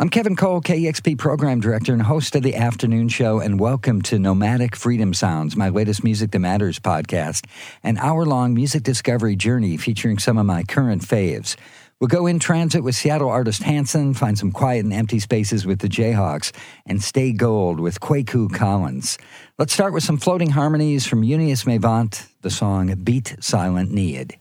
I'm Kevin Cole, KEXP Program Director and host of the afternoon show, and welcome to Nomadic Freedom Sounds, my latest Music That Matters podcast, an hour long music discovery journey featuring some of my current faves. We'll go in transit with Seattle artist Hanssen, find some quiet and empty spaces with the Jayhawks, and stay gold with Kweku Collins. Let's start with some floating harmonies from Júníus Meyvant, the song Beat Silent Need.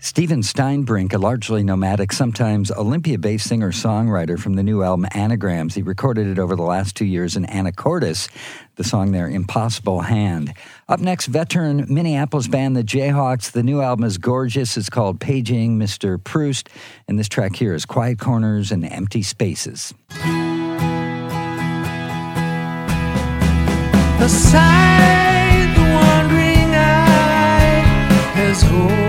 Stephen Steinbrink, a largely nomadic, sometimes Olympia based singer songwriter from the new album Anagrams, he recorded it over the last two years in Anacortes, the song there, Impossible Hand. Up next, veteran Minneapolis band the Jayhawks. The new album is gorgeous. It's called Paging Mr. Proust, and this track here is Quiet Corners and Empty Spaces. The sight, the wandering eye has hope.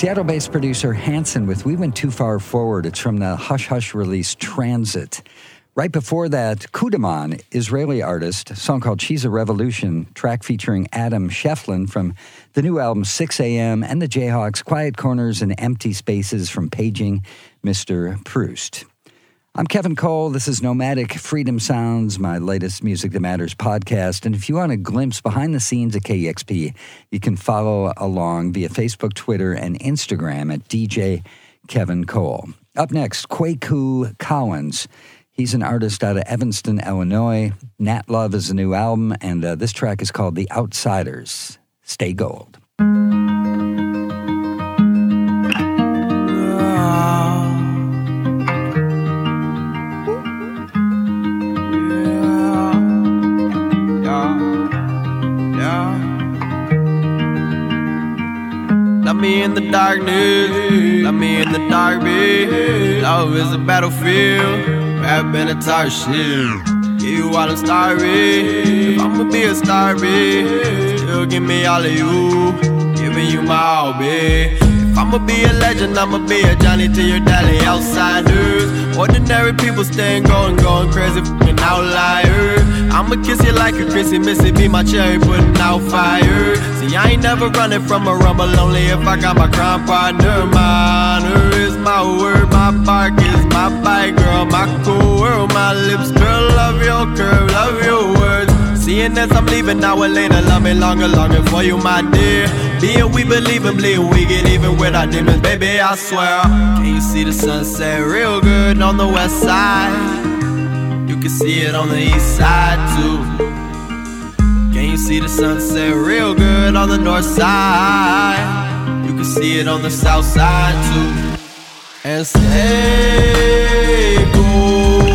Seattle based producer Hanssen with We Went Too Far Forward. It's from the Hush Hush release Transit. Right before that, Kutiman, Israeli artist, song called She's a Revolution, track featuring Adam Scheflan from the new album 6 a.m. and the Jayhawks, Quiet Corners and Empty Spaces from Paging Mr. Proust. I'm Kevin Cole. This is Nomadic Freedom Sounds, my latest Music That Matters podcast. And if you want a glimpse behind the scenes at KEXP, you can follow along via Facebook, Twitter, and Instagram at DJ Kevin Cole. Up next, Kweku Collins. He's an artist out of Evanston, Illinois. Nat Love is a new album, and uh, this track is called The Outsiders. Stay gold. In the darkness, let me in the dark, babe. Love is a battlefield, rap in a tar shit. Give you all I'm starving. If I'ma be a star, babe, still give me all of you. Giving you my all, babe. I'ma be a legend, I'ma be a Johnny to your daddy outsiders. Ordinary people staying going, going crazy, fucking outliers. I'ma kiss you like a Chrissy Missy, be my cherry, putting out fire. See, I ain't never running from a rumble, only if I got my crime partner. My is my word, my bark is my bite, girl, my cool world, my lips, girl, love your curve, love your words. Seeing as I'm leaving now and later, love me longer, longer for you, my dear. Being we believe and we get even with our demons, baby, I swear. Can you see the sunset real good on the west side? You can see it on the east side too. Can you see the sunset real good on the north side? You can see it on the south side too. And stay gold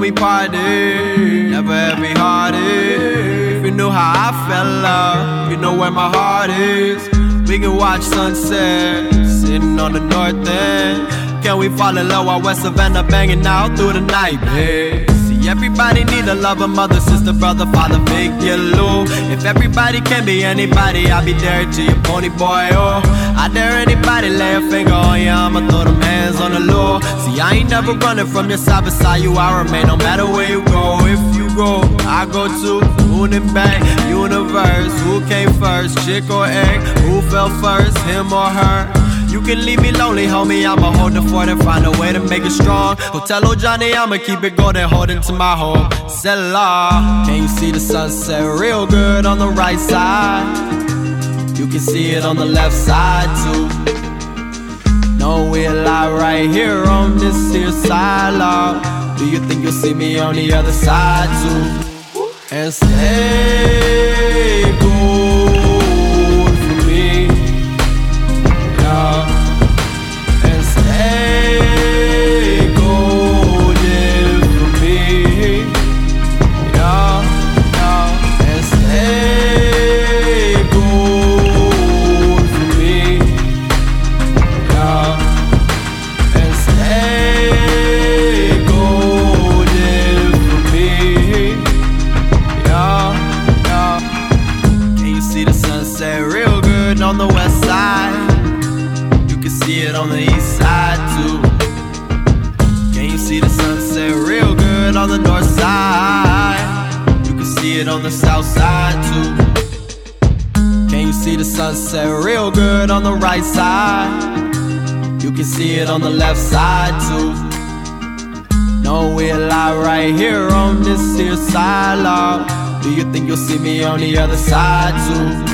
we party, never heavy hearted. If you knew how I felt, love, you know where my heart is. We can watch sunset, sitting on the north end. Can we fall in love while West Savannah banging out through the night, babe? Everybody need a lover, mother, sister, brother, father, big yellow. If everybody can be anybody, I'll be there to your pony boy, oh. I dare anybody lay a finger on you, I'ma throw them hands on the low. See, I ain't never running from your side beside you, I remain no matter where you go. If you go, I go too. Moon and back, universe. Who came first, chick or egg? Who fell first, him or her? You can leave me lonely, homie. I'ma hold the fort and find a way to make it strong. Hotel Johnny, I'ma keep it golden, holding to my home. Cellar. Can you see the sunset real good on the right side? You can see it on the left side too. No, we'll lie right here on this here side, Lord. Do you think you'll see me on the other side too? And stay gold good on the right side? You can see it on the left side too. No, we'll lie right here on this here side, Lord. Do you think you'll see me on the other side too?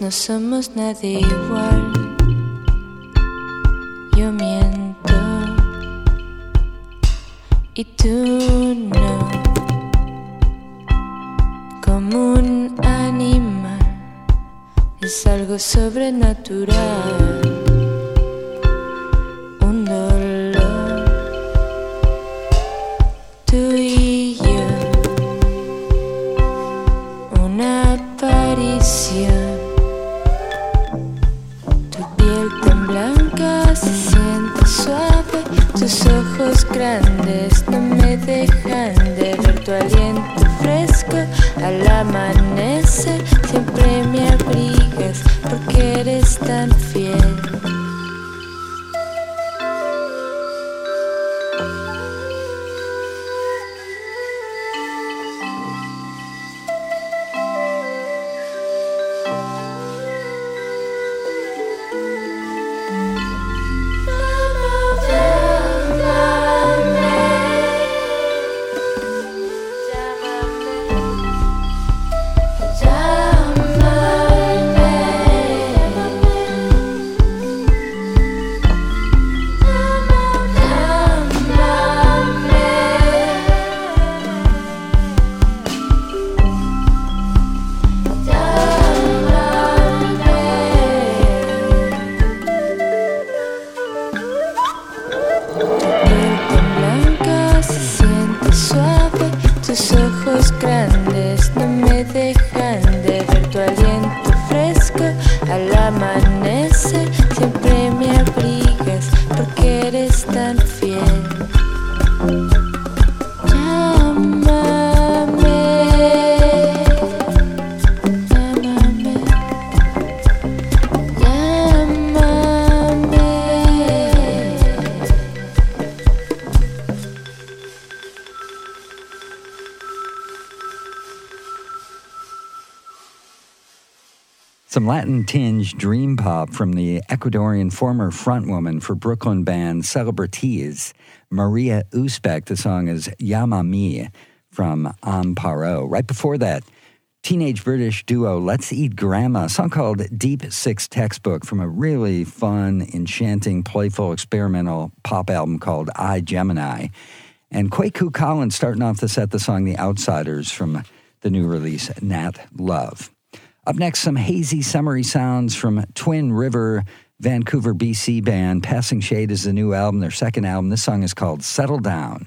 No somos nadie igual. Some Latin tinged dream pop from the Ecuadorian former frontwoman for Brooklyn band Celebrities, Maria Usbeck. The song is Llámame from Amparo. Right before that, teenage British duo Let's Eat Grandma, song called Deep Six Textbook from a really fun, enchanting, playful, experimental pop album called I Gemini. And Kweku Collins starting off the set the song The Outsiders from the new release Nat Love. Up next, some hazy, summery sounds from Twin River, Vancouver, BC band. Passing Shade is the new album, their second album. This song is called Settle Down.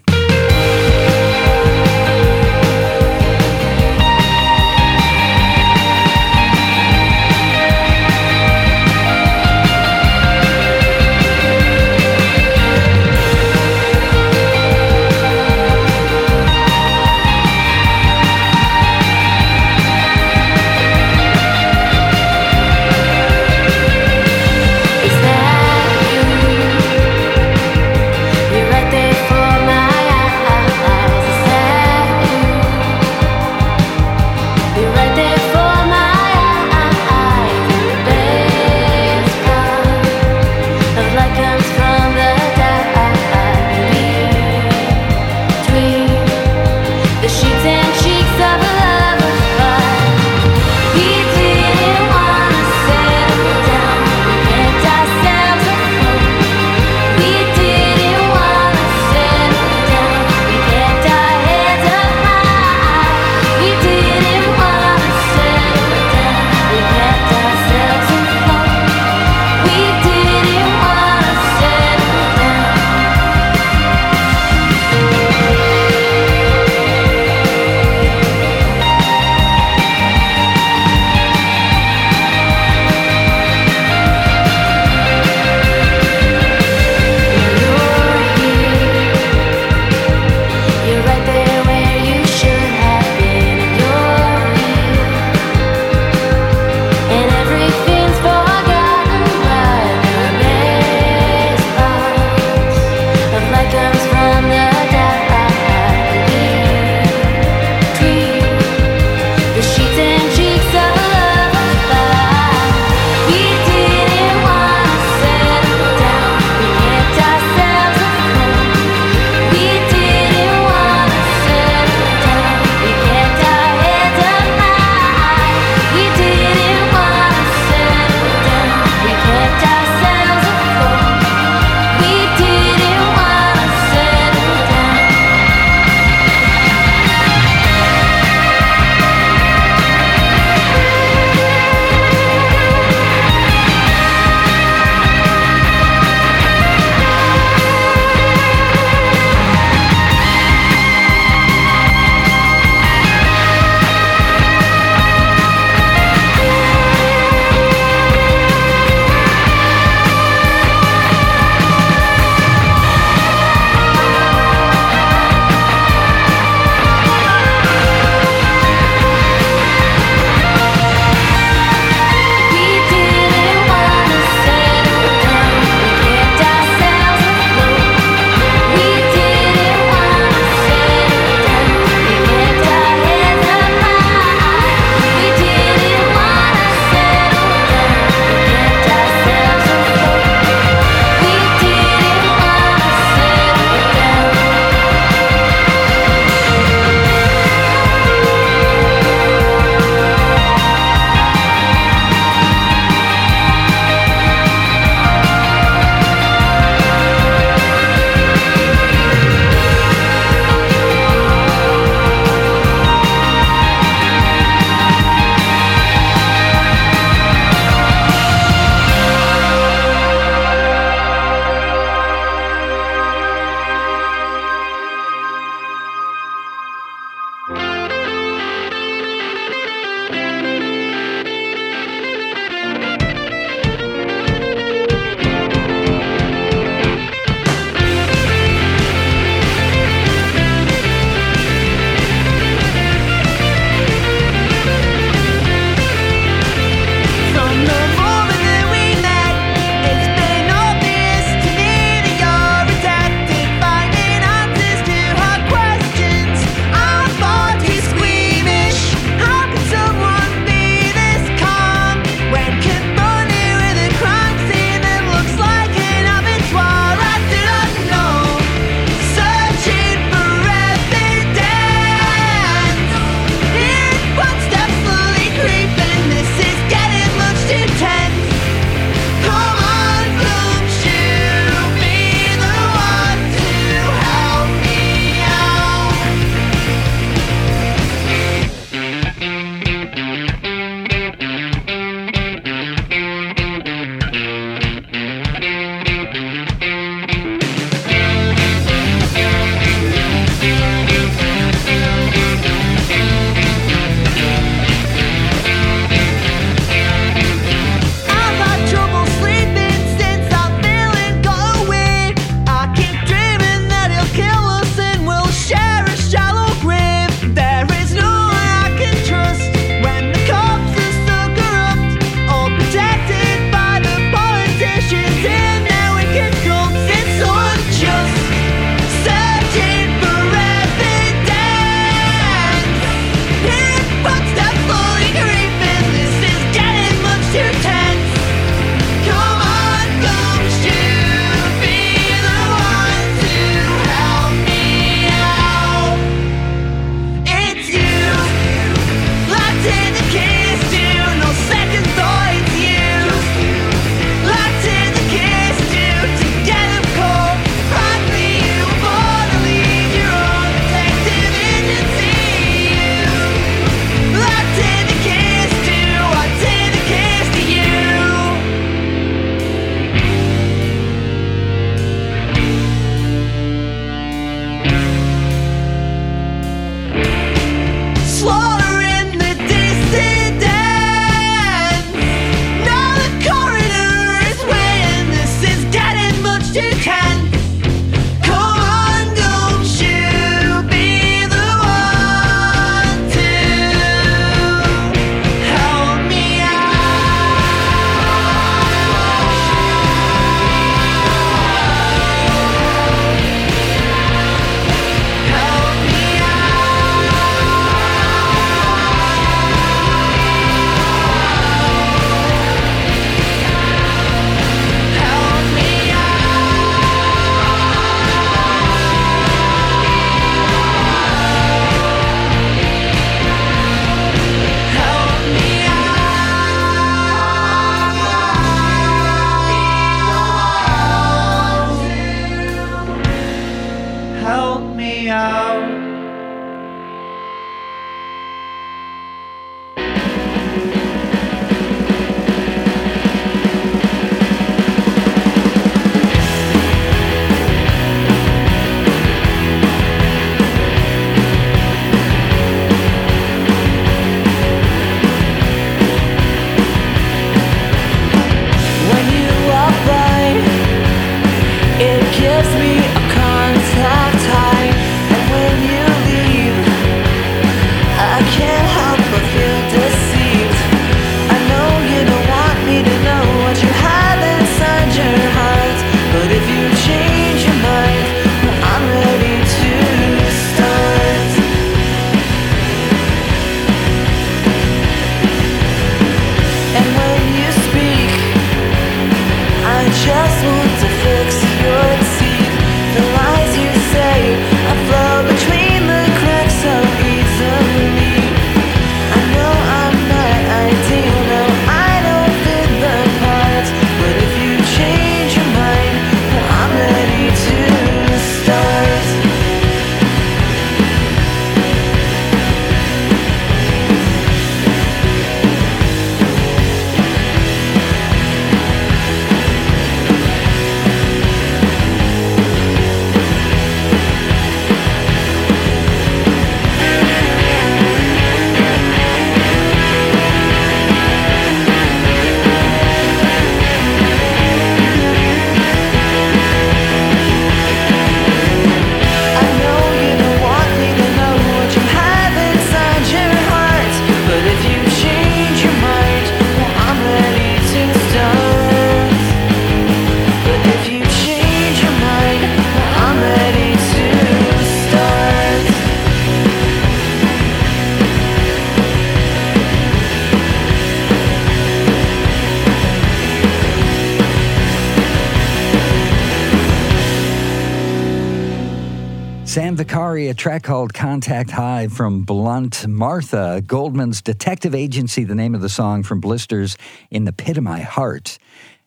Track called Contact High from Blunt. Martha, Goldman's Detective Agency, the name of the song from Blisters in the Pit of My Heart.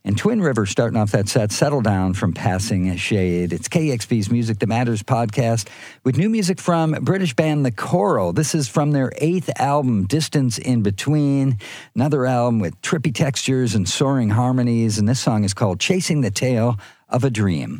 And Twin River starting off that set, Settle Down from Passing a Shade. It's KEXP's Music That Matters podcast with new music from British band The Coral. This is from their eighth album, Distance in Between. Another album with trippy textures and soaring harmonies. And this song is called Chasing the Tail of a Dream.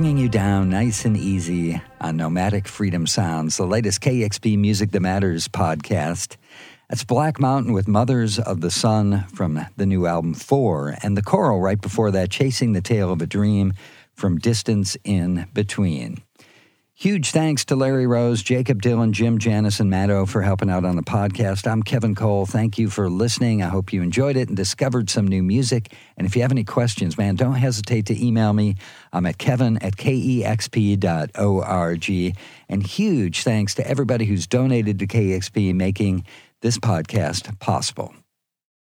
Bringing you down nice and easy on Nomadic Freedom Sounds, the latest KEXP Music That Matters podcast. That's Black Mountain with Mothers of the Sun from the new album Four, and the Coral right before that, Chasing the Tail of a Dream from Distance in Between. Huge thanks to Larry Rose, Jacob Dylan, Jim Janis, and Matto for helping out on the podcast. I'm Kevin Cole. Thank you for listening. I hope you enjoyed it and discovered some new music. And if you have any questions, man, don't hesitate to email me. I'm at kevin at kexp.org. And huge thanks to everybody who's donated to KEXP making this podcast possible.